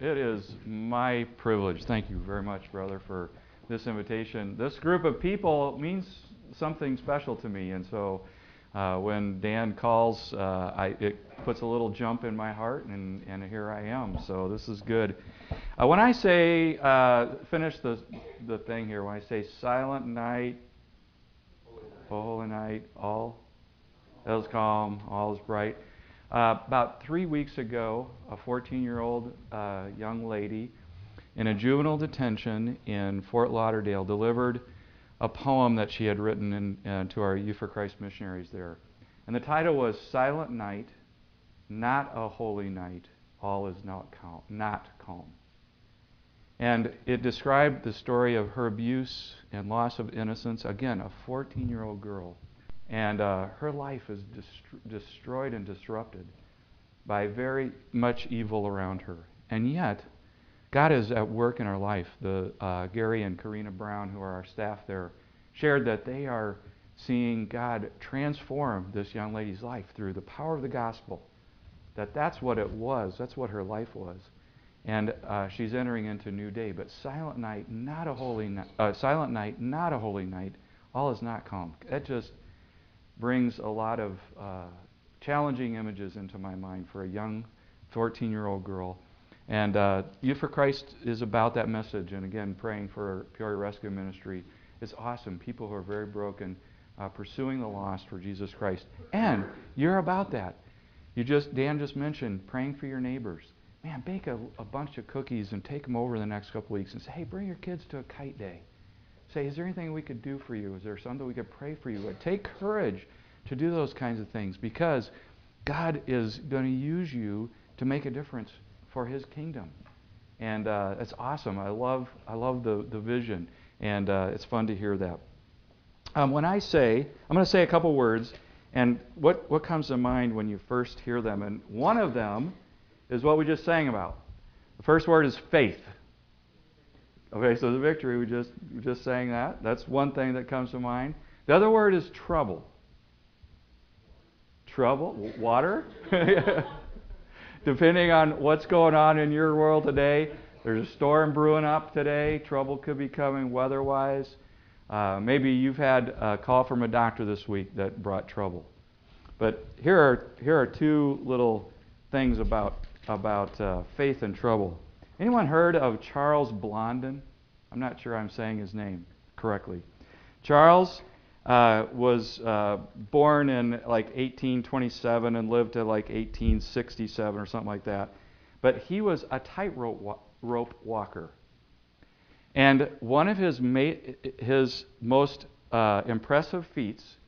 It is my privilege. Thank you very much, brother, for this invitation. This group of people means something special to me, and so uh, when Dan calls, uh, I, it puts a little jump in my heart, and, and here I am. So this is good. Uh, when I say, uh, finish the, the thing here, when I say silent night, holy night, all is calm, all is bright. Uh, about three weeks ago, a 14 year old uh, young lady in a juvenile detention in Fort Lauderdale delivered a poem that she had written in, uh, to our Youth for Christ missionaries there. And the title was Silent Night, Not a Holy Night, All is Not Calm. Not calm. And it described the story of her abuse and loss of innocence. Again, a 14 year old girl. And uh, her life is dest- destroyed and disrupted by very much evil around her. And yet, God is at work in our life. The uh, Gary and Karina Brown, who are our staff there, shared that they are seeing God transform this young lady's life through the power of the gospel. That that's what it was. That's what her life was. And uh, she's entering into new day. But silent night, not a holy night. Uh, silent night, not a holy night. All is not calm. That just brings a lot of uh, challenging images into my mind for a young 14-year-old girl and uh, Youth for Christ is about that message. And again, praying for Peoria Rescue Ministry. It's awesome. People who are very broken, uh, pursuing the lost for Jesus Christ. And you're about that. You just Dan just mentioned praying for your neighbors. Man, bake a, a bunch of cookies and take them over the next couple weeks and say, hey, bring your kids to a kite day. Say, is there anything we could do for you? Is there something we could pray for you? Take courage to do those kinds of things because God is going to use you to make a difference for His kingdom. And uh, it's awesome. I love, I love the, the vision, and uh, it's fun to hear that. Um, when I say, I'm going to say a couple words, and what, what comes to mind when you first hear them? And one of them is what we just sang about. The first word is faith. Okay, so the victory, we just, we just saying that. That's one thing that comes to mind. The other word is trouble. Trouble? Water? depending on what's going on in your world today. There's a storm brewing up today. Trouble could be coming weather wise. Uh, maybe you've had a call from a doctor this week that brought trouble. But here are, here are two little things about, about uh, faith and trouble. Anyone heard of Charles Blondin? I'm not sure I'm saying his name correctly. Charles uh, was uh, born in like 1827 and lived to like 1867 or something like that. But he was a tightrope wa- rope walker. And one of his, ma- his most uh, impressive feats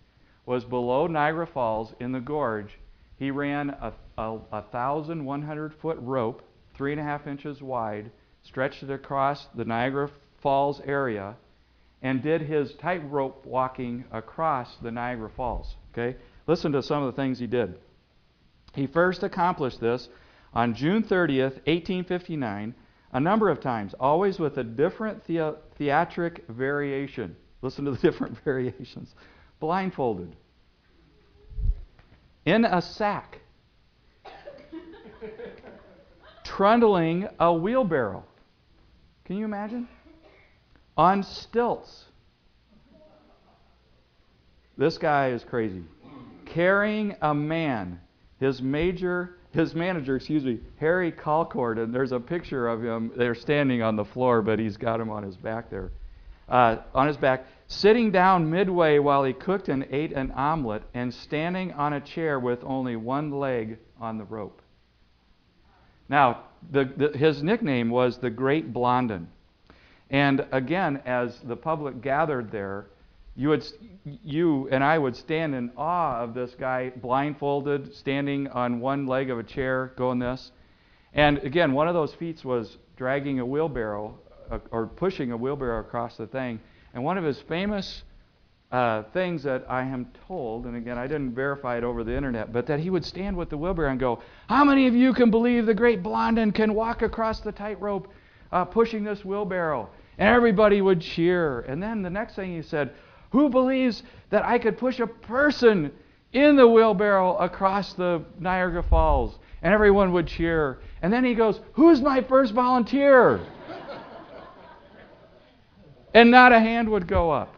was below Niagara Falls in the gorge. He ran a, a, a 1,100 foot rope, three and a half inches wide, stretched it across the Niagara Falls area and did his tightrope walking across the Niagara Falls. Okay? Listen to some of the things he did. He first accomplished this on June 30th, 1859, a number of times, always with a different the- theatric variation. Listen to the different variations. Blindfolded. In a sack. Trundling a wheelbarrow. Can you imagine? on stilts. This guy is crazy. Carrying a man, his major, his manager, excuse me, Harry Colcord, and there's a picture of him. They're standing on the floor, but he's got him on his back there. Uh, on his back, sitting down midway while he cooked and ate an omelet, and standing on a chair with only one leg on the rope. Now, the, the, his nickname was the Great Blondin. And again, as the public gathered there, you, would, you and I would stand in awe of this guy, blindfolded, standing on one leg of a chair, going this. And again, one of those feats was dragging a wheelbarrow uh, or pushing a wheelbarrow across the thing. And one of his famous uh, things that I am told, and again, I didn't verify it over the internet, but that he would stand with the wheelbarrow and go, How many of you can believe the great Blondin can walk across the tightrope uh, pushing this wheelbarrow? And everybody would cheer. And then the next thing he said, Who believes that I could push a person in the wheelbarrow across the Niagara Falls? And everyone would cheer. And then he goes, Who's my first volunteer? and not a hand would go up.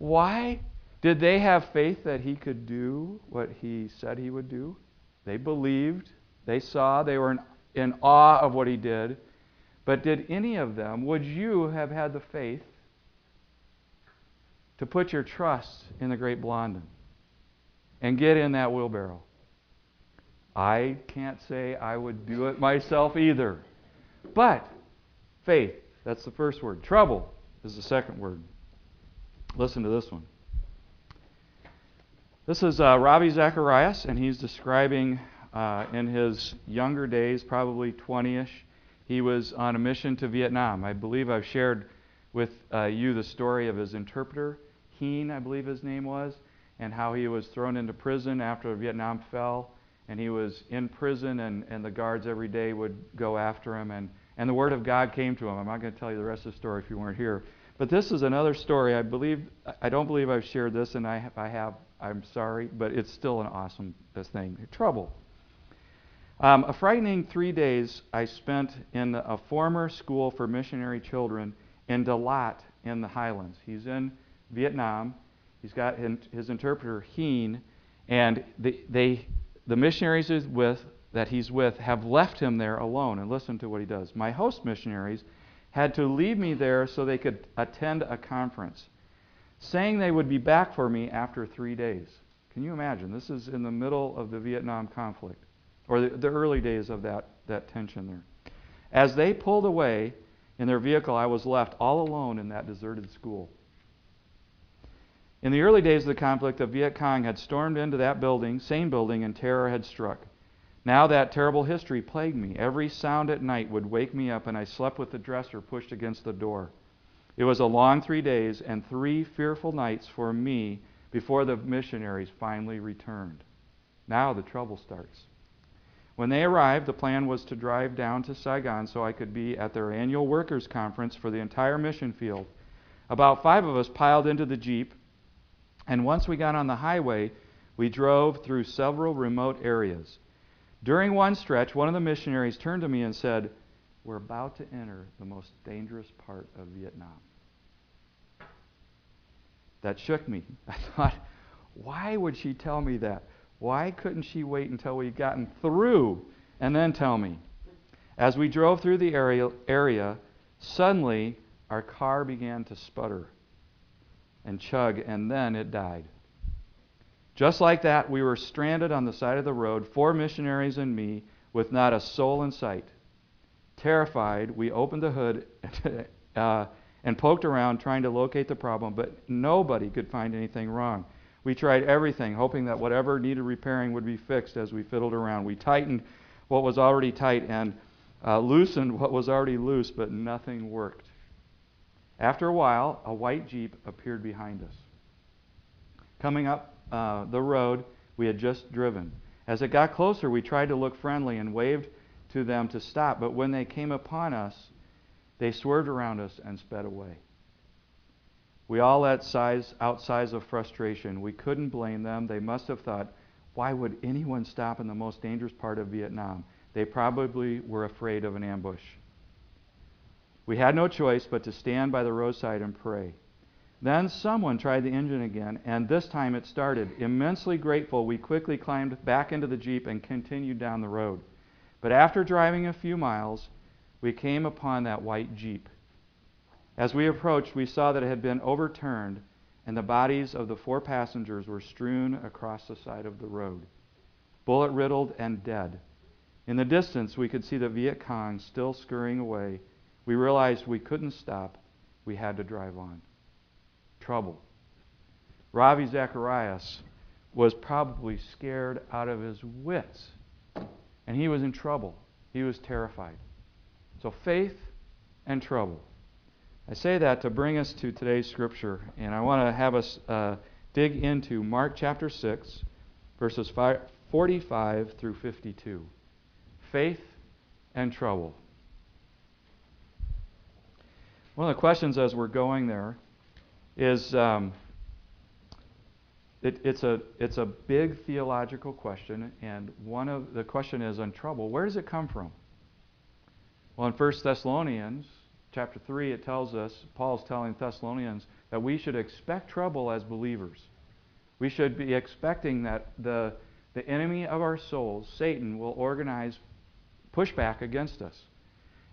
Why? Did they have faith that he could do what he said he would do? They believed, they saw, they were in, in awe of what he did. But did any of them, would you have had the faith to put your trust in the great Blondin and get in that wheelbarrow? I can't say I would do it myself either. But faith, that's the first word. Trouble is the second word. Listen to this one. This is uh, Ravi Zacharias, and he's describing uh, in his younger days, probably 20 ish, he was on a mission to Vietnam. I believe I've shared with uh, you the story of his interpreter, Hien, I believe his name was, and how he was thrown into prison after Vietnam fell. And he was in prison, and, and the guards every day would go after him. And, and the word of God came to him. I'm not going to tell you the rest of the story if you weren't here. But this is another story. I believe I don't believe I've shared this, and I, I have, I'm sorry, but it's still an awesome thing. Trouble. Um, a frightening three days I spent in a former school for missionary children in Dalat in the Highlands. He's in Vietnam. He's got his interpreter Hien, and the, they, the missionaries with, that he's with have left him there alone. And listen to what he does. My host missionaries had to leave me there so they could attend a conference, saying they would be back for me after three days. Can you imagine? This is in the middle of the Vietnam conflict, or the, the early days of that, that tension there. As they pulled away in their vehicle, I was left all alone in that deserted school. In the early days of the conflict, the Viet Cong had stormed into that building, same building, and terror had struck. Now that terrible history plagued me. Every sound at night would wake me up, and I slept with the dresser pushed against the door. It was a long three days and three fearful nights for me before the missionaries finally returned. Now the trouble starts. When they arrived, the plan was to drive down to Saigon so I could be at their annual workers' conference for the entire mission field. About five of us piled into the Jeep, and once we got on the highway, we drove through several remote areas. During one stretch, one of the missionaries turned to me and said, We're about to enter the most dangerous part of Vietnam. That shook me. I thought, why would she tell me that? Why couldn't she wait until we'd gotten through and then tell me? As we drove through the area, area suddenly our car began to sputter and chug, and then it died. Just like that, we were stranded on the side of the road, four missionaries and me, with not a soul in sight. Terrified, we opened the hood uh, and poked around trying to locate the problem, but nobody could find anything wrong. We tried everything, hoping that whatever needed repairing would be fixed as we fiddled around. We tightened what was already tight and uh, loosened what was already loose, but nothing worked. After a while, a white Jeep appeared behind us. Coming up uh, the road we had just driven. As it got closer, we tried to look friendly and waved to them to stop, but when they came upon us, they swerved around us and sped away. We all let sighs, out of frustration. We couldn't blame them. They must have thought, why would anyone stop in the most dangerous part of Vietnam? They probably were afraid of an ambush. We had no choice but to stand by the roadside and pray. Then someone tried the engine again, and this time it started. Immensely grateful, we quickly climbed back into the Jeep and continued down the road. But after driving a few miles, we came upon that white Jeep. As we approached, we saw that it had been overturned, and the bodies of the four passengers were strewn across the side of the road, bullet riddled and dead. In the distance, we could see the Viet Cong still scurrying away. We realized we couldn't stop, we had to drive on trouble. Ravi Zacharias was probably scared out of his wits, and he was in trouble. He was terrified. So, faith and trouble. I say that to bring us to today's scripture, and I want to have us uh, dig into Mark chapter 6, verses 45 through 52. Faith and trouble. One of the questions as we're going there is um, it, it's a it's a big theological question, and one of the question is on trouble. Where does it come from? Well, in 1 Thessalonians chapter three, it tells us Paul's telling Thessalonians that we should expect trouble as believers. We should be expecting that the the enemy of our souls, Satan, will organize pushback against us.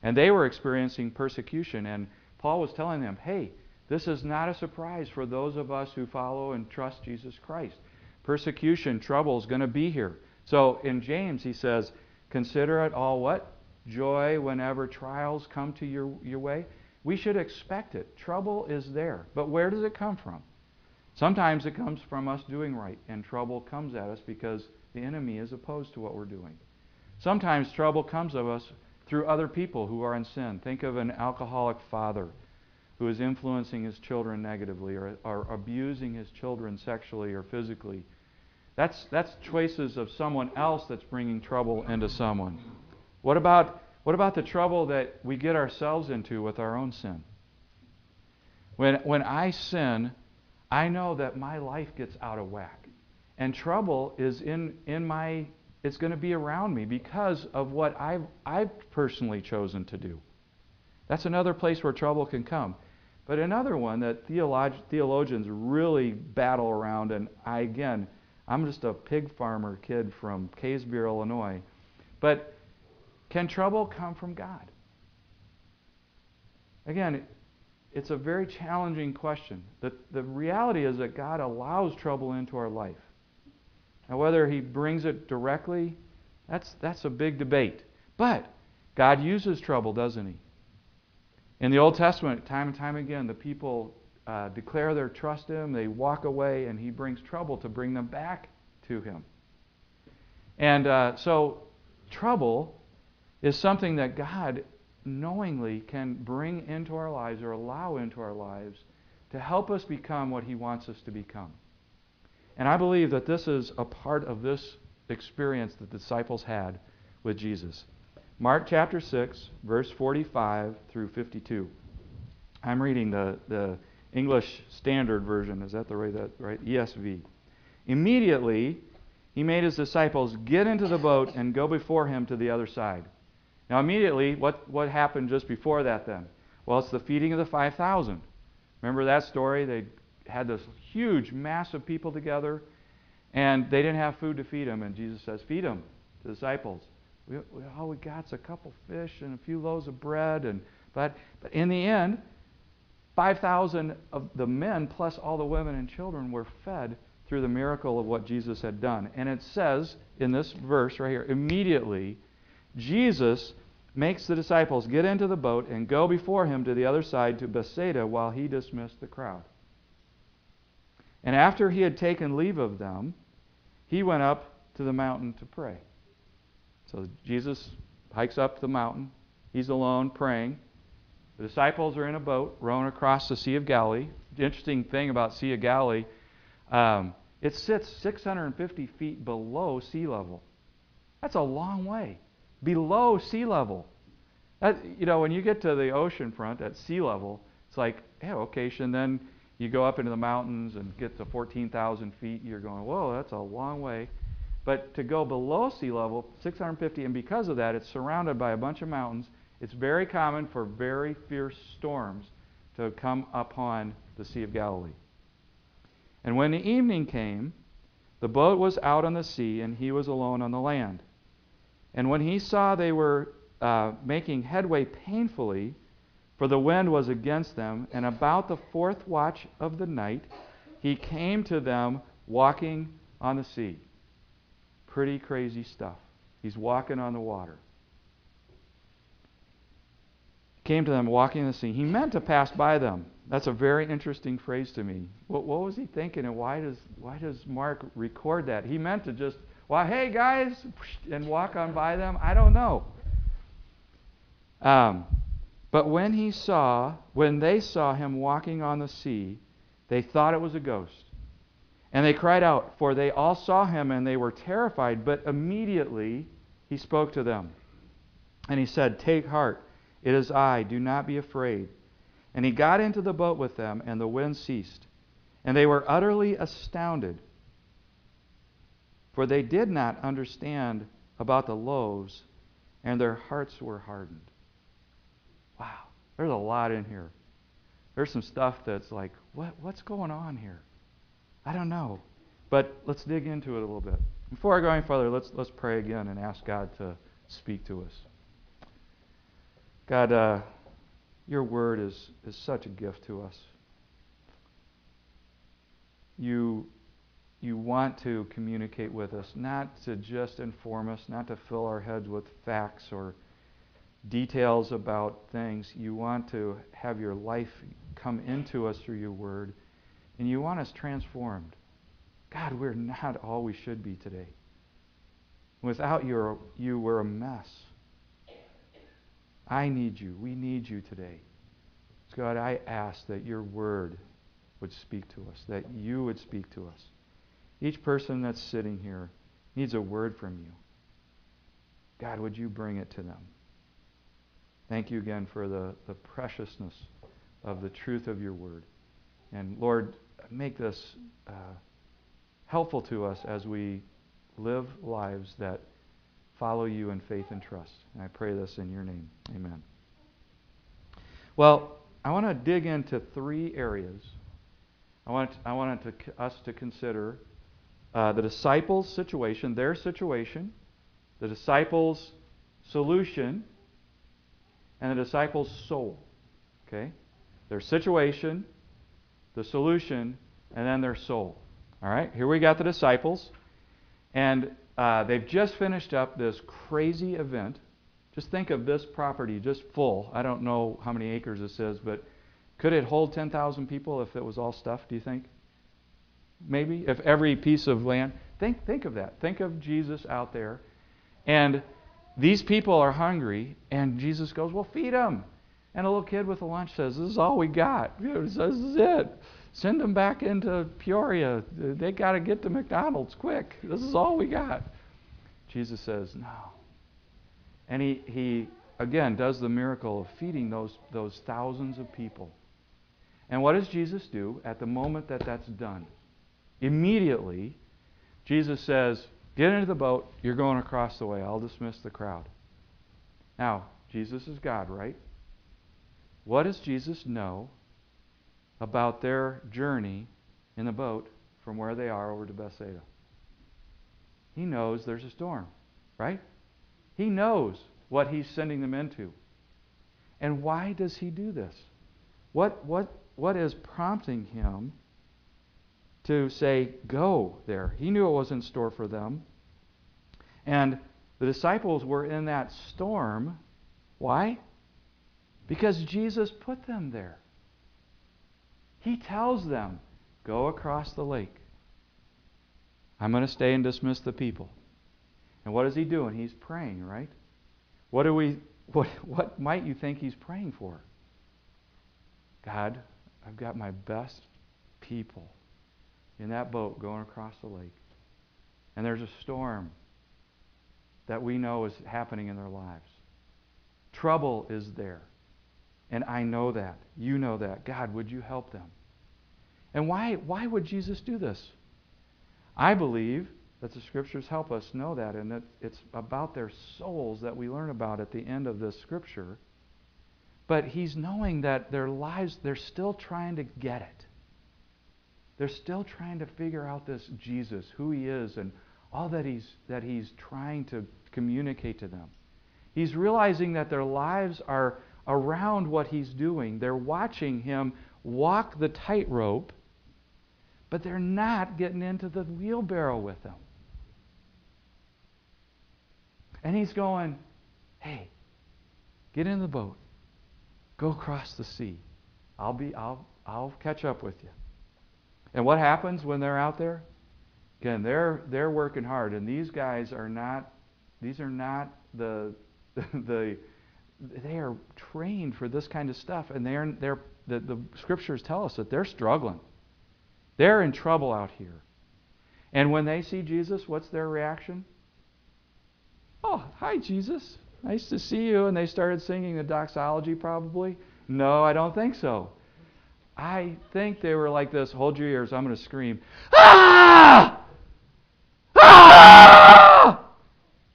And they were experiencing persecution, and Paul was telling them, hey, this is not a surprise for those of us who follow and trust Jesus Christ. Persecution, trouble is going to be here. So in James, he says, Consider it all what? Joy whenever trials come to your, your way. We should expect it. Trouble is there. But where does it come from? Sometimes it comes from us doing right, and trouble comes at us because the enemy is opposed to what we're doing. Sometimes trouble comes of us through other people who are in sin. Think of an alcoholic father who is influencing his children negatively or, or abusing his children sexually or physically. That's, that's choices of someone else that's bringing trouble into someone. What about, what about the trouble that we get ourselves into with our own sin? When, when I sin, I know that my life gets out of whack. And trouble is in, in my, it's going to be around me because of what I've, I've personally chosen to do. That's another place where trouble can come. But another one that theolog- theologians really battle around, and I, again, I'm just a pig farmer kid from Caysville, Illinois. But can trouble come from God? Again, it's a very challenging question. The, the reality is that God allows trouble into our life. Now, whether He brings it directly, that's, that's a big debate. But God uses trouble, doesn't He? In the Old Testament, time and time again, the people uh, declare their trust in Him, they walk away, and He brings trouble to bring them back to Him. And uh, so, trouble is something that God knowingly can bring into our lives or allow into our lives to help us become what He wants us to become. And I believe that this is a part of this experience that the disciples had with Jesus. Mark chapter 6, verse 45 through 52. I'm reading the, the English Standard Version. Is that the right, that, right? ESV. Immediately, he made his disciples get into the boat and go before him to the other side. Now, immediately, what, what happened just before that then? Well, it's the feeding of the 5,000. Remember that story? They had this huge mass of people together, and they didn't have food to feed them. And Jesus says, Feed them, the disciples. We, we, all we got's a couple fish and a few loaves of bread. And, but, but in the end, 5,000 of the men plus all the women and children were fed through the miracle of what Jesus had done. And it says in this verse right here immediately, Jesus makes the disciples get into the boat and go before him to the other side to Bethsaida while he dismissed the crowd. And after he had taken leave of them, he went up to the mountain to pray. So Jesus hikes up the mountain. He's alone praying. The disciples are in a boat rowing across the Sea of Galilee. The interesting thing about Sea of Galilee, um, it sits 650 feet below sea level. That's a long way. Below sea level. That, you know, when you get to the ocean front at sea level, it's like, yeah, okay, and then you go up into the mountains and get to 14,000 feet, you're going, whoa, that's a long way. But to go below sea level, 650, and because of that, it's surrounded by a bunch of mountains. It's very common for very fierce storms to come upon the Sea of Galilee. And when the evening came, the boat was out on the sea, and he was alone on the land. And when he saw they were uh, making headway painfully, for the wind was against them, and about the fourth watch of the night, he came to them walking on the sea. Pretty crazy stuff. He's walking on the water. Came to them walking on the sea. He meant to pass by them. That's a very interesting phrase to me. What, what was he thinking, and why does why does Mark record that? He meant to just, well, hey guys, and walk on by them. I don't know. Um, but when he saw, when they saw him walking on the sea, they thought it was a ghost. And they cried out, for they all saw him and they were terrified. But immediately he spoke to them. And he said, Take heart, it is I, do not be afraid. And he got into the boat with them, and the wind ceased. And they were utterly astounded, for they did not understand about the loaves, and their hearts were hardened. Wow, there's a lot in here. There's some stuff that's like, what, what's going on here? I don't know. But let's dig into it a little bit. Before I go any further, let's, let's pray again and ask God to speak to us. God, uh, your word is, is such a gift to us. You you want to communicate with us, not to just inform us, not to fill our heads with facts or details about things. You want to have your life come into us through your word, and you want us transformed. God, we're not all we should be today. Without you, you we're a mess. I need you. We need you today. So God, I ask that your word would speak to us, that you would speak to us. Each person that's sitting here needs a word from you. God, would you bring it to them? Thank you again for the, the preciousness of the truth of your word. And Lord, make this uh, helpful to us as we live lives that follow you in faith and trust. And I pray this in your name. Amen. Well, I want to dig into three areas. I want, I want to, us to consider uh, the disciples' situation, their situation, the disciples' solution, and the disciples' soul. Okay? Their situation, the solution, and then their soul. All right? Here we got the disciples. And uh, they've just finished up this crazy event. Just think of this property just full. I don't know how many acres this is, but could it hold 10,000 people if it was all stuff, do you think? maybe, if every piece of land. Think, think of that. Think of Jesus out there. And these people are hungry, and Jesus goes, Well, feed them. And a little kid with a lunch says, This is all we got. This is it. Send them back into Peoria. They got to get to McDonald's quick. This is all we got. Jesus says, No. And he, he again does the miracle of feeding those, those thousands of people. And what does Jesus do at the moment that that's done? Immediately, Jesus says, Get into the boat. You're going across the way. I'll dismiss the crowd. Now, Jesus is God, right? What does Jesus know about their journey in the boat from where they are over to Bethsaida? He knows there's a storm, right? He knows what he's sending them into. And why does he do this? What, what, what is prompting him to say, Go there. He knew it was in store for them. And the disciples were in that storm. Why? Because Jesus put them there. He tells them, Go across the lake. I'm going to stay and dismiss the people. And what is he doing? He's praying, right? What do we what what might you think he's praying for? God, I've got my best people in that boat going across the lake. And there's a storm that we know is happening in their lives. Trouble is there. And I know that. You know that. God, would you help them? And why, why would Jesus do this? I believe that the scriptures help us know that, and that it's about their souls that we learn about at the end of this scripture. But he's knowing that their lives, they're still trying to get it. They're still trying to figure out this Jesus, who he is, and all that he's, that he's trying to communicate to them. He's realizing that their lives are around what he's doing. They're watching him walk the tightrope, but they're not getting into the wheelbarrow with him. And he's going, hey, get in the boat. Go across the sea. I'll be I'll I'll catch up with you. And what happens when they're out there? Again, they're they're working hard, and these guys are not. These are not the the. They are trained for this kind of stuff, and they're they're the, the scriptures tell us that they're struggling. They're in trouble out here. And when they see Jesus, what's their reaction? Oh, hi, Jesus. Nice to see you. And they started singing the doxology, probably. No, I don't think so. I think they were like this. Hold your ears. I'm going to scream. Ah! Ah!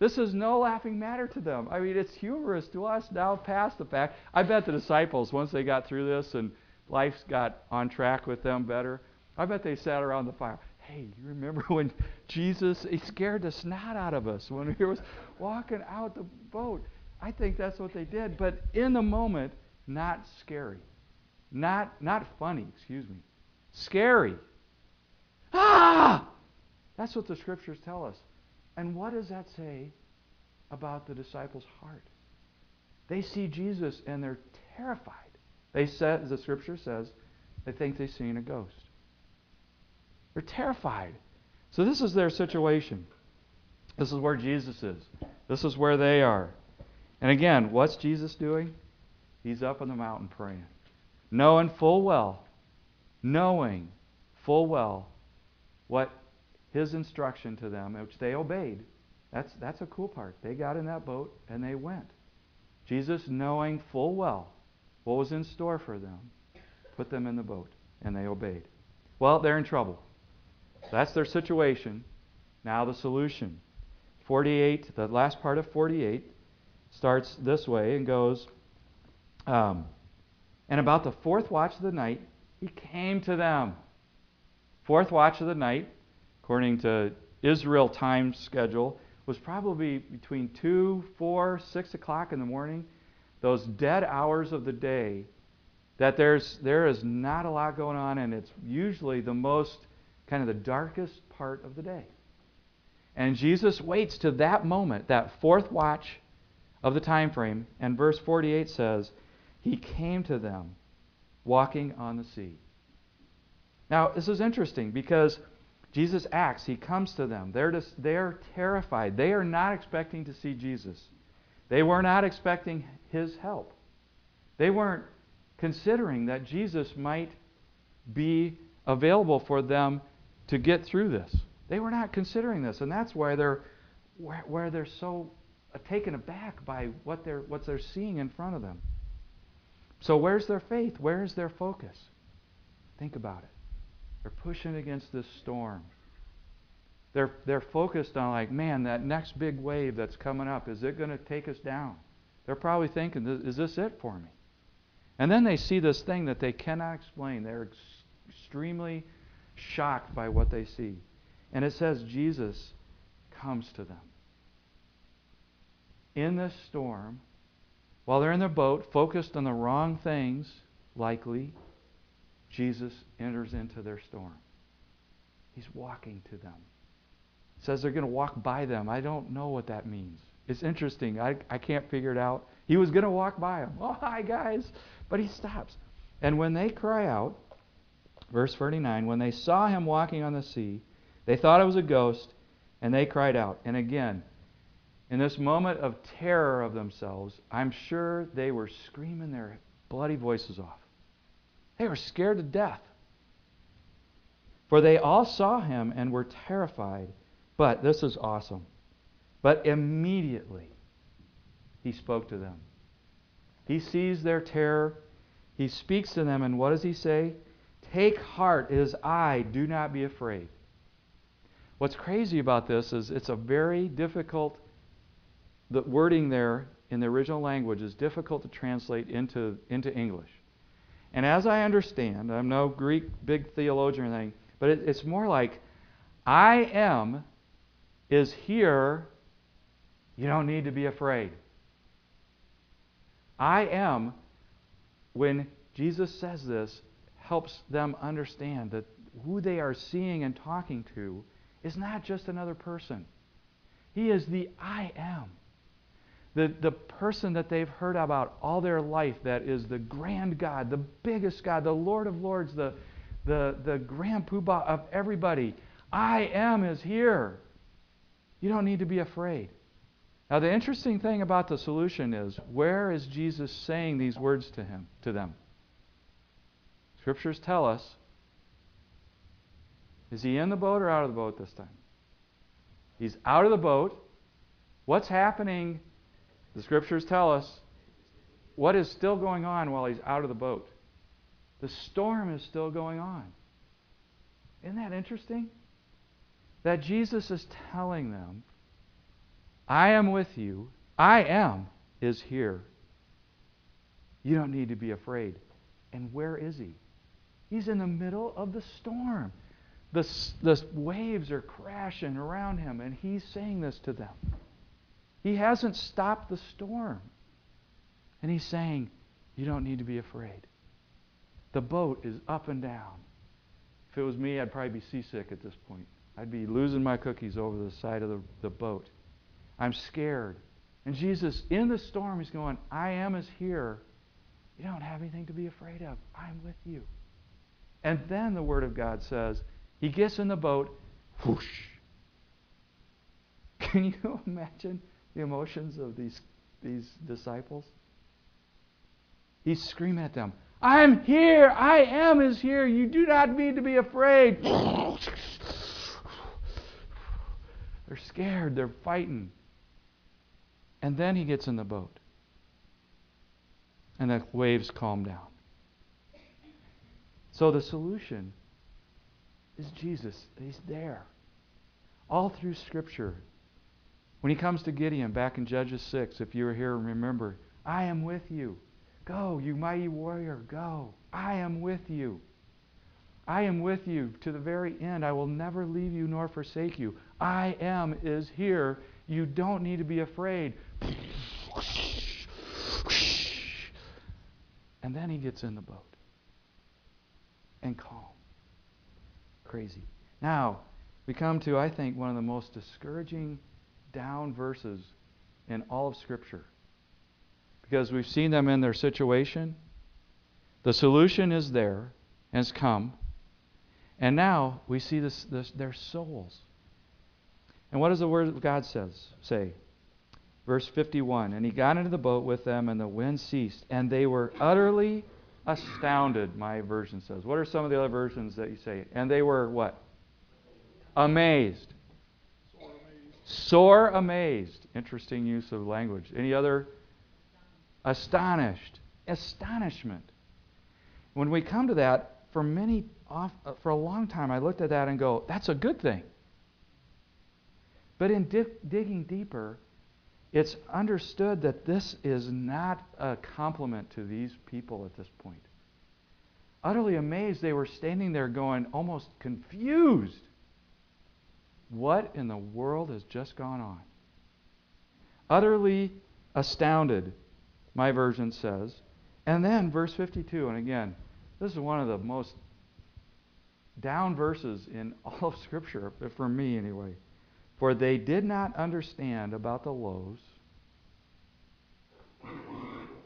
This is no laughing matter to them. I mean, it's humorous to us now past the fact. I bet the disciples, once they got through this and life got on track with them better, I bet they sat around the fire. Hey, you remember when Jesus, he scared the snot out of us when he was walking out the boat. I think that's what they did. But in the moment, not scary. Not, not funny, excuse me. Scary. Ah! That's what the scriptures tell us. And what does that say about the disciples' heart? They see Jesus and they're terrified. They said, as the scripture says, they think they've seen a ghost. They're terrified. So this is their situation. This is where Jesus is. This is where they are. And again, what's Jesus doing? He's up on the mountain praying, knowing full well, knowing full well what his instruction to them, which they obeyed. That's, that's a cool part. They got in that boat and they went. Jesus, knowing full well what was in store for them, put them in the boat and they obeyed. Well, they're in trouble. That's their situation. Now, the solution. 48, the last part of 48 starts this way and goes, um, And about the fourth watch of the night, he came to them. Fourth watch of the night, according to Israel time schedule, was probably between 2, 4, 6 o'clock in the morning. Those dead hours of the day that there's, there is not a lot going on, and it's usually the most kind of the darkest part of the day. And Jesus waits to that moment, that fourth watch of the time frame, and verse 48 says, He came to them walking on the sea. Now, this is interesting because Jesus acts, He comes to them. They're, just, they're terrified. They are not expecting to see Jesus. They were not expecting His help. They weren't considering that Jesus might be available for them to get through this. They were not considering this, and that's why they're where, where they're so taken aback by what they're what they're seeing in front of them. So where's their faith? Where's their focus? Think about it. They're pushing against this storm. They're they're focused on like, man, that next big wave that's coming up, is it going to take us down? They're probably thinking, is this it for me? And then they see this thing that they cannot explain. They're ex- extremely shocked by what they see. And it says Jesus comes to them. In this storm, while they're in their boat, focused on the wrong things, likely, Jesus enters into their storm. He's walking to them. It says they're going to walk by them. I don't know what that means. It's interesting. I, I can't figure it out. He was going to walk by them. Oh, hi, guys. But he stops. And when they cry out, verse 49, when they saw him walking on the sea, they thought it was a ghost, and they cried out. And again, in this moment of terror of themselves, I'm sure they were screaming their bloody voices off. They were scared to death. For they all saw him and were terrified. But this is awesome. But immediately he spoke to them. He sees their terror. He speaks to them, and what does he say? Take heart, it is I, do not be afraid. What's crazy about this is it's a very difficult, the wording there in the original language is difficult to translate into, into English. And as I understand, I'm no Greek big theologian or anything, but it, it's more like, I am is here, you don't need to be afraid. I am, when Jesus says this, helps them understand that who they are seeing and talking to is not just another person. He is the I am. The, the person that they've heard about all their life that is the grand God, the biggest God, the Lord of Lords, the, the, the grand poobah of everybody. I am is here. You don't need to be afraid. Now the interesting thing about the solution is where is Jesus saying these words to him to them? Scriptures tell us is he in the boat or out of the boat this time? He's out of the boat. What's happening? The scriptures tell us what is still going on while he's out of the boat. The storm is still going on. Isn't that interesting? that Jesus is telling them, I am with you. I am is here. You don't need to be afraid. And where is he? He's in the middle of the storm. The, the waves are crashing around him, and he's saying this to them. He hasn't stopped the storm. And he's saying, You don't need to be afraid. The boat is up and down. If it was me, I'd probably be seasick at this point. I'd be losing my cookies over the side of the, the boat. I'm scared. And Jesus, in the storm, he's going, I am as here. You don't have anything to be afraid of. I'm with you. And then the Word of God says, he gets in the boat, whoosh. Can you imagine the emotions of these, these disciples? He's screaming at them, I'm here. I am is here. You do not need to be afraid. They're scared. They're fighting. And then he gets in the boat. And the waves calm down. So the solution is Jesus. He's there. All through Scripture. When he comes to Gideon back in Judges 6, if you were here, and remember, I am with you. Go, you mighty warrior, go. I am with you. I am with you to the very end. I will never leave you nor forsake you. I am is here. You don't need to be afraid. And then he gets in the boat and calm. Crazy. Now, we come to, I think, one of the most discouraging down verses in all of Scripture. Because we've seen them in their situation. The solution is there, has come. And now we see this, this, their souls. And what does the Word of God says, say? Verse 51 And he got into the boat with them, and the wind ceased, and they were utterly astounded, my version says. What are some of the other versions that you say? And they were what? Amazed. Sore amazed. Interesting use of language. Any other? Astonished. Astonishment. When we come to that, for many, uh, for a long time, I looked at that and go, that's a good thing. But in di- digging deeper, it's understood that this is not a compliment to these people at this point. Utterly amazed, they were standing there going, almost confused. What in the world has just gone on? Utterly astounded, my version says. And then, verse 52, and again, this is one of the most down verses in all of Scripture, for me anyway. For they did not understand about the loaves,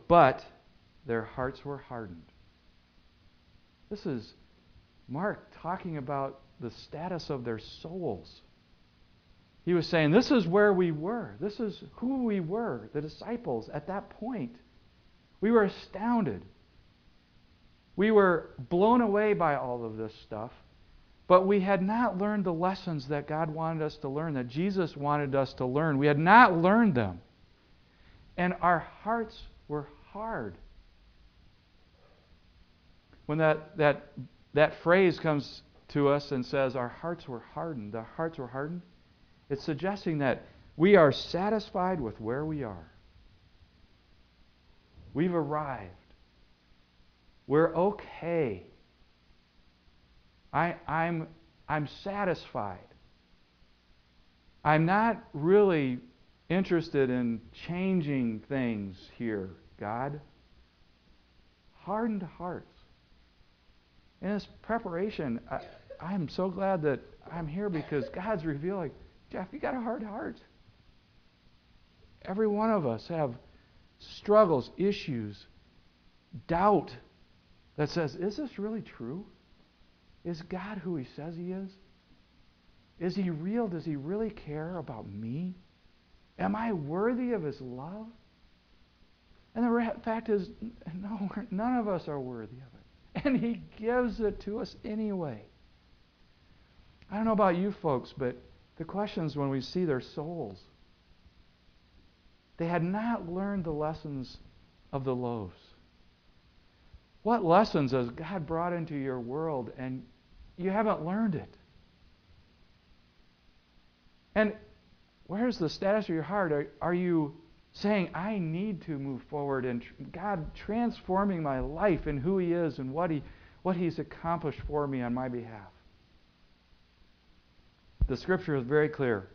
but their hearts were hardened. This is Mark talking about the status of their souls. He was saying, This is where we were. This is who we were, the disciples, at that point. We were astounded. We were blown away by all of this stuff. But we had not learned the lessons that God wanted us to learn, that Jesus wanted us to learn. We had not learned them. And our hearts were hard. When that, that, that phrase comes to us and says, Our hearts were hardened, our hearts were hardened, it's suggesting that we are satisfied with where we are. We've arrived. We're okay. I, I'm, I'm satisfied. I'm not really interested in changing things here, God. Hardened hearts. In this preparation, I, I'm so glad that I'm here because God's revealing, Jeff, you got a hard heart. Every one of us have struggles, issues, doubt that says, is this really true? Is God who He says He is? Is He real? Does He really care about me? Am I worthy of His love? And the fact is, no, none of us are worthy of it. And He gives it to us anyway. I don't know about you folks, but the questions when we see their souls, they had not learned the lessons of the loaves. What lessons has God brought into your world and you haven't learned it. And where's the status of your heart? Are, are you saying, I need to move forward and tr- God transforming my life and who He is and what, he, what He's accomplished for me on my behalf? The scripture is very clear.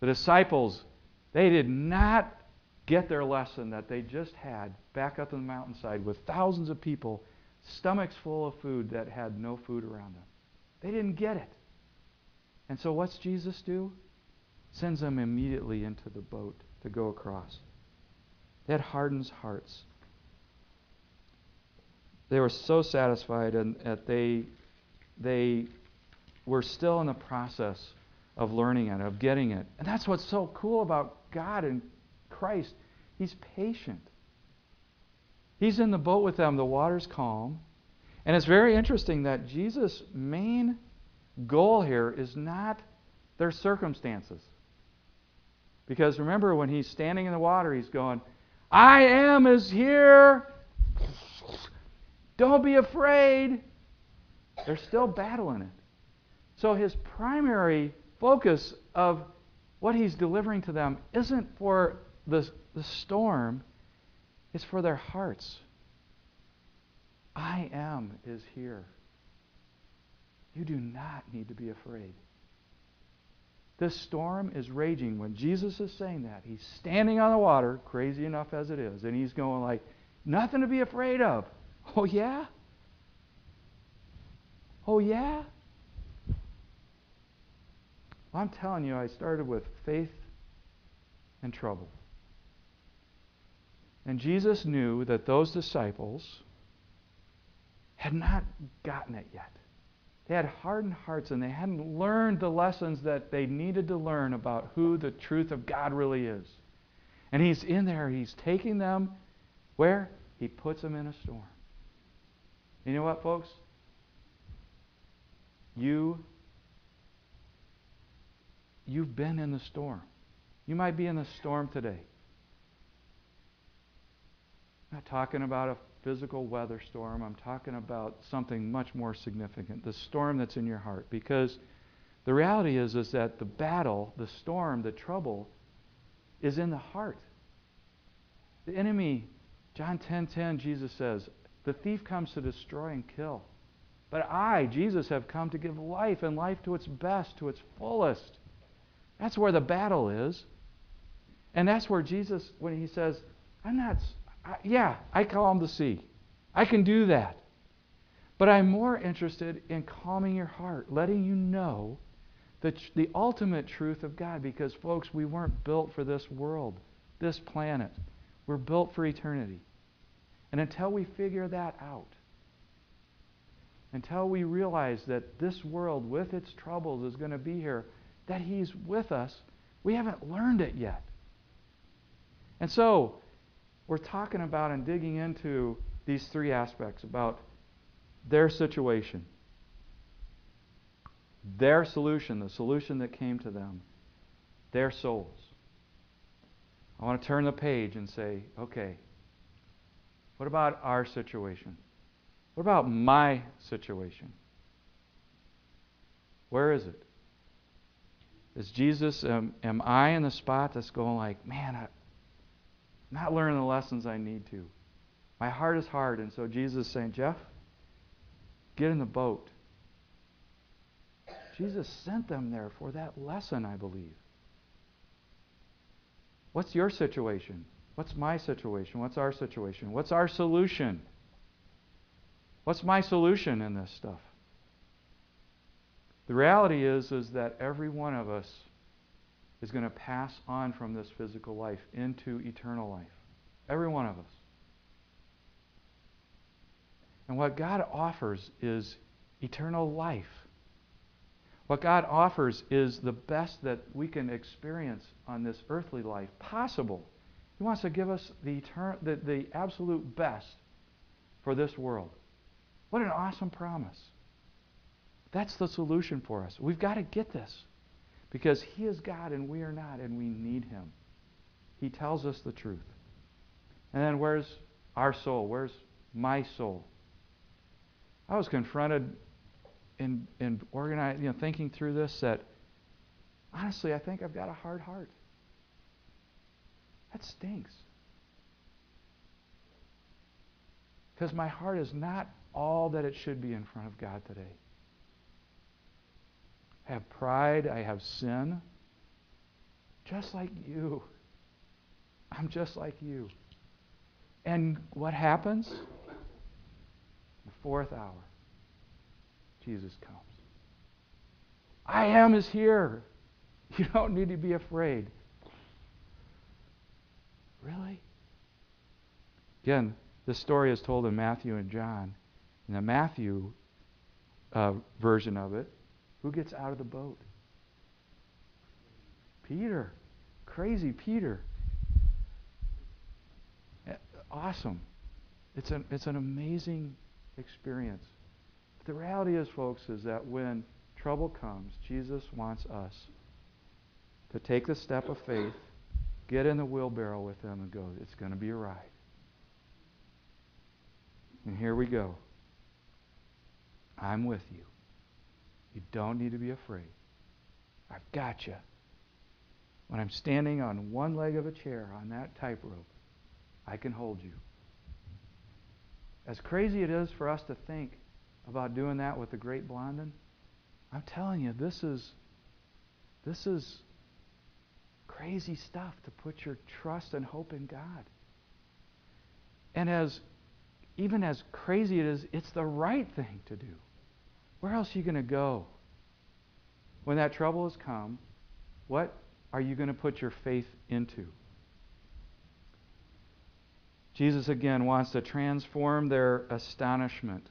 The disciples, they did not get their lesson that they just had back up on the mountainside with thousands of people, stomachs full of food that had no food around them. They didn't get it. And so what's Jesus do? Sends them immediately into the boat to go across. That hardens hearts. They were so satisfied and that they they were still in the process of learning it, of getting it. And that's what's so cool about God and Christ. He's patient. He's in the boat with them, the water's calm. And it's very interesting that Jesus' main goal here is not their circumstances. Because remember, when he's standing in the water, he's going, I am is here. Don't be afraid. They're still battling it. So his primary focus of what he's delivering to them isn't for the, the storm, it's for their hearts. I am is here. You do not need to be afraid. This storm is raging. When Jesus is saying that, he's standing on the water, crazy enough as it is, and he's going like, nothing to be afraid of. Oh, yeah? Oh, yeah? I'm telling you, I started with faith and trouble. And Jesus knew that those disciples had not gotten it yet. They had hardened hearts and they hadn't learned the lessons that they needed to learn about who the truth of God really is. And he's in there, he's taking them where? He puts them in a storm. You know what, folks? You you've been in the storm. You might be in the storm today. I'm not talking about a physical weather storm. I'm talking about something much more significant, the storm that's in your heart. Because the reality is, is that the battle, the storm, the trouble is in the heart. The enemy, John 10:10, 10, Jesus says, the thief comes to destroy and kill. But I, Jesus, have come to give life and life to its best, to its fullest. That's where the battle is. And that's where Jesus, when he says, I'm not, I, yeah, I calm the sea. I can do that. But I'm more interested in calming your heart, letting you know the, the ultimate truth of God. Because, folks, we weren't built for this world, this planet. We're built for eternity. And until we figure that out, until we realize that this world with its troubles is going to be here that He's with us, we haven't learned it yet. And so, we're talking about and digging into these three aspects about their situation, their solution, the solution that came to them, their souls. I want to turn the page and say, okay, what about our situation? What about my situation? Where is it? Is Jesus, um, am I in the spot that's going like, man, I'm not learning the lessons I need to? My heart is hard. And so Jesus is saying, Jeff, get in the boat. Jesus sent them there for that lesson, I believe. What's your situation? What's my situation? What's our situation? What's our solution? What's my solution in this stuff? The reality is, is that every one of us is going to pass on from this physical life into eternal life. Every one of us. And what God offers is eternal life. What God offers is the best that we can experience on this earthly life possible. He wants to give us the, etern- the, the absolute best for this world. What an awesome promise. That's the solution for us. We've got to get this because He is God and we are not, and we need Him. He tells us the truth. And then where's our soul? Where's my soul? I was confronted in, in organizing, you know, thinking through this that honestly, I think I've got a hard heart. That stinks. Because my heart is not all that it should be in front of God today. I have pride, I have sin, just like you. I'm just like you. And what happens? The fourth hour, Jesus comes. I am is here. You don't need to be afraid. Really? Again, this story is told in Matthew and John. In the Matthew uh, version of it, who gets out of the boat? Peter. Crazy Peter. Awesome. It's an, it's an amazing experience. But the reality is, folks, is that when trouble comes, Jesus wants us to take the step of faith, get in the wheelbarrow with him, and go, it's going to be a ride. And here we go. I'm with you. You don't need to be afraid. I've got you. When I'm standing on one leg of a chair on that tightrope, I can hold you. As crazy it is for us to think about doing that with the great Blondin, I'm telling you, this is this is crazy stuff to put your trust and hope in God. And as even as crazy it is, it's the right thing to do. Where else are you going to go? When that trouble has come, what are you going to put your faith into? Jesus again wants to transform their astonishment,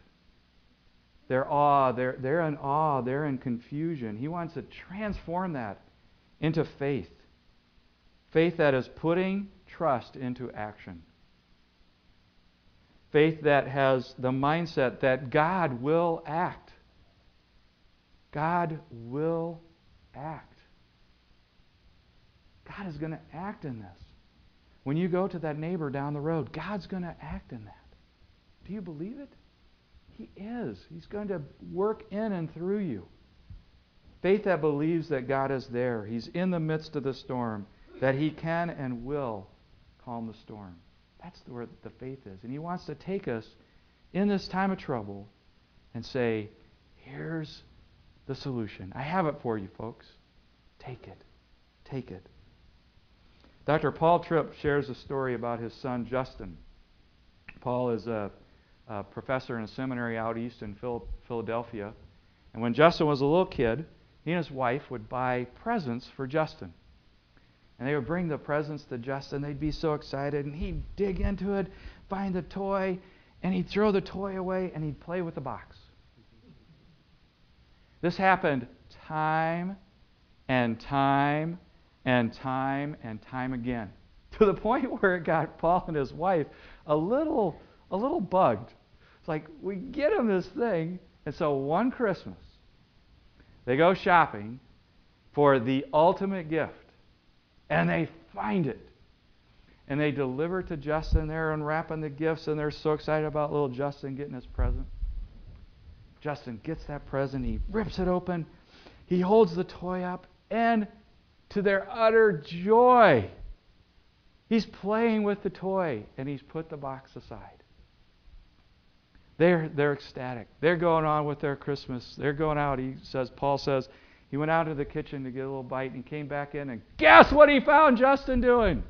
their awe. They're, they're in awe, they're in confusion. He wants to transform that into faith. Faith that is putting trust into action. Faith that has the mindset that God will act. God will act. God is going to act in this. When you go to that neighbor down the road, God's going to act in that. Do you believe it? He is. He's going to work in and through you. Faith that believes that God is there, He's in the midst of the storm, that He can and will calm the storm. That's where the faith is. And He wants to take us in this time of trouble and say, here's the solution. I have it for you, folks. Take it. Take it. Dr. Paul Tripp shares a story about his son, Justin. Paul is a, a professor in a seminary out east in Phil- Philadelphia. And when Justin was a little kid, he and his wife would buy presents for Justin. And they would bring the presents to Justin. They'd be so excited. And he'd dig into it, find the toy, and he'd throw the toy away and he'd play with the box. This happened time and time and time and time again to the point where it got Paul and his wife a little a little bugged. It's like we get him this thing, and so one Christmas they go shopping for the ultimate gift and they find it. And they deliver it to Justin. They're unwrapping the gifts, and they're so excited about little Justin getting his present. Justin gets that present. He rips it open. He holds the toy up, and to their utter joy, he's playing with the toy, and he's put the box aside. They're, they're ecstatic. They're going on with their Christmas. They're going out. He says, Paul says, he went out to the kitchen to get a little bite and came back in and guess what he found Justin doing?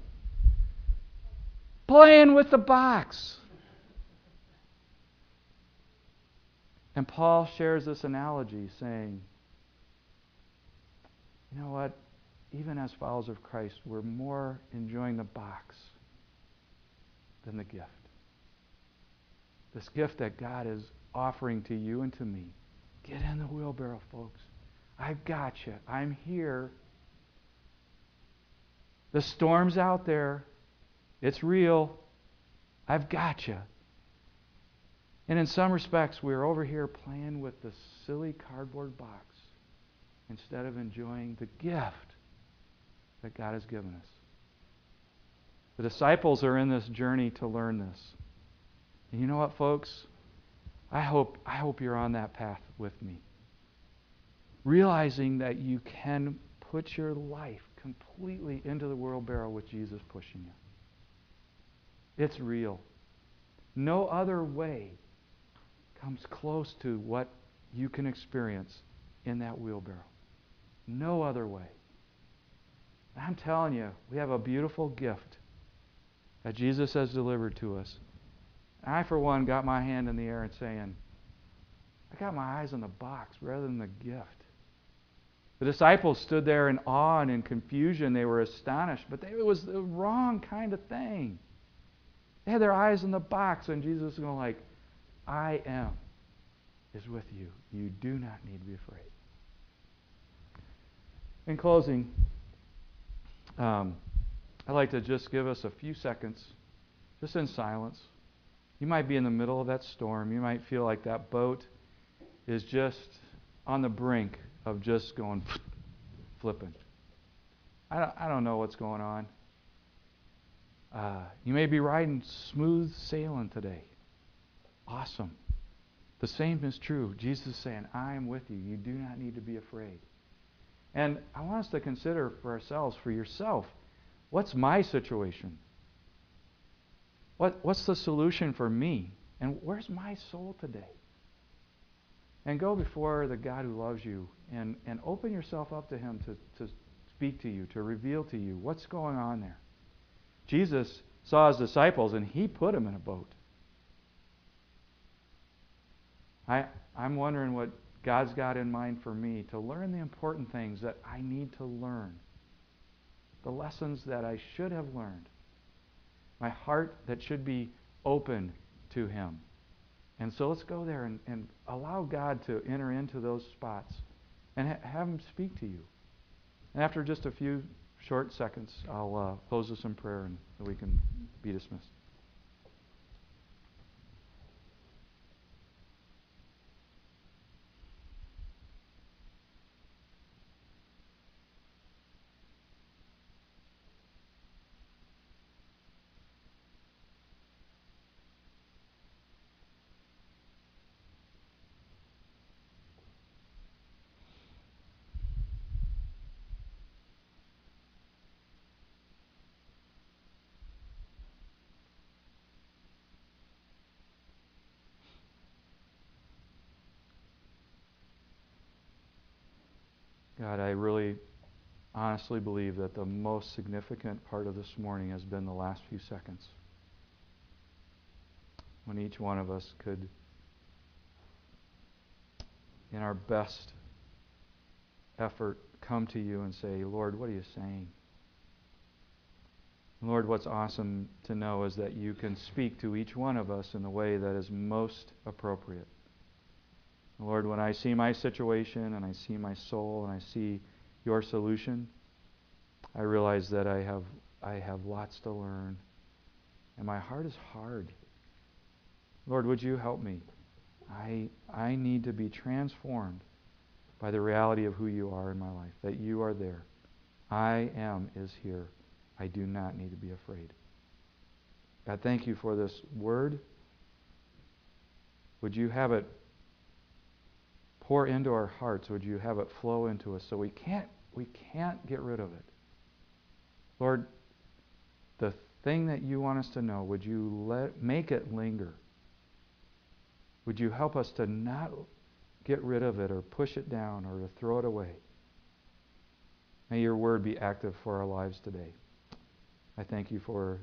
Playing with the box. And Paul shares this analogy saying, you know what? Even as followers of Christ, we're more enjoying the box than the gift. This gift that God is offering to you and to me. Get in the wheelbarrow, folks. I've got you. I'm here. The storm's out there. It's real. I've got you. And in some respects, we're over here playing with the silly cardboard box instead of enjoying the gift that God has given us. The disciples are in this journey to learn this. And you know what, folks? I hope, I hope you're on that path with me realizing that you can put your life completely into the wheelbarrow with Jesus pushing you. It's real. No other way comes close to what you can experience in that wheelbarrow. No other way. I'm telling you, we have a beautiful gift that Jesus has delivered to us. I, for one, got my hand in the air and saying, I got my eyes on the box rather than the gift. The disciples stood there in awe and in confusion. They were astonished, but they, it was the wrong kind of thing. They had their eyes on the box, and Jesus was going like, I am is with you. You do not need to be afraid. In closing, um, I'd like to just give us a few seconds, just in silence. You might be in the middle of that storm. You might feel like that boat is just on the brink of just going flipping. I don't, I don't know what's going on. Uh, you may be riding smooth sailing today. Awesome. The same is true. Jesus is saying, I am with you. You do not need to be afraid. And I want us to consider for ourselves, for yourself, what's my situation? What, what's the solution for me? And where's my soul today? And go before the God who loves you and, and open yourself up to Him to, to speak to you, to reveal to you what's going on there. Jesus saw his disciples and He put them in a boat. I, I'm wondering what God's got in mind for me to learn the important things that I need to learn, the lessons that I should have learned, my heart that should be open to Him. And so let's go there and, and allow God to enter into those spots and ha- have Him speak to you. And after just a few short seconds, I'll uh, close this in prayer and we can be dismissed. God, I really honestly believe that the most significant part of this morning has been the last few seconds. When each one of us could, in our best effort, come to you and say, Lord, what are you saying? Lord, what's awesome to know is that you can speak to each one of us in the way that is most appropriate. Lord, when I see my situation and I see my soul and I see your solution, I realize that I have, I have lots to learn. And my heart is hard. Lord, would you help me? I, I need to be transformed by the reality of who you are in my life, that you are there. I am is here. I do not need to be afraid. God, thank you for this word. Would you have it pour into our hearts, would you have it flow into us so we can't we can't get rid of it. Lord, the thing that you want us to know, would you let make it linger? Would you help us to not get rid of it or push it down or to throw it away? May your word be active for our lives today. I thank you for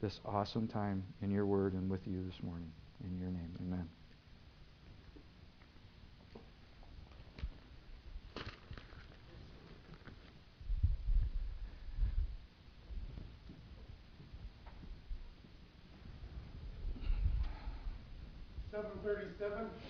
this awesome time in your word and with you this morning. In your name, amen. Seven thirty-seven.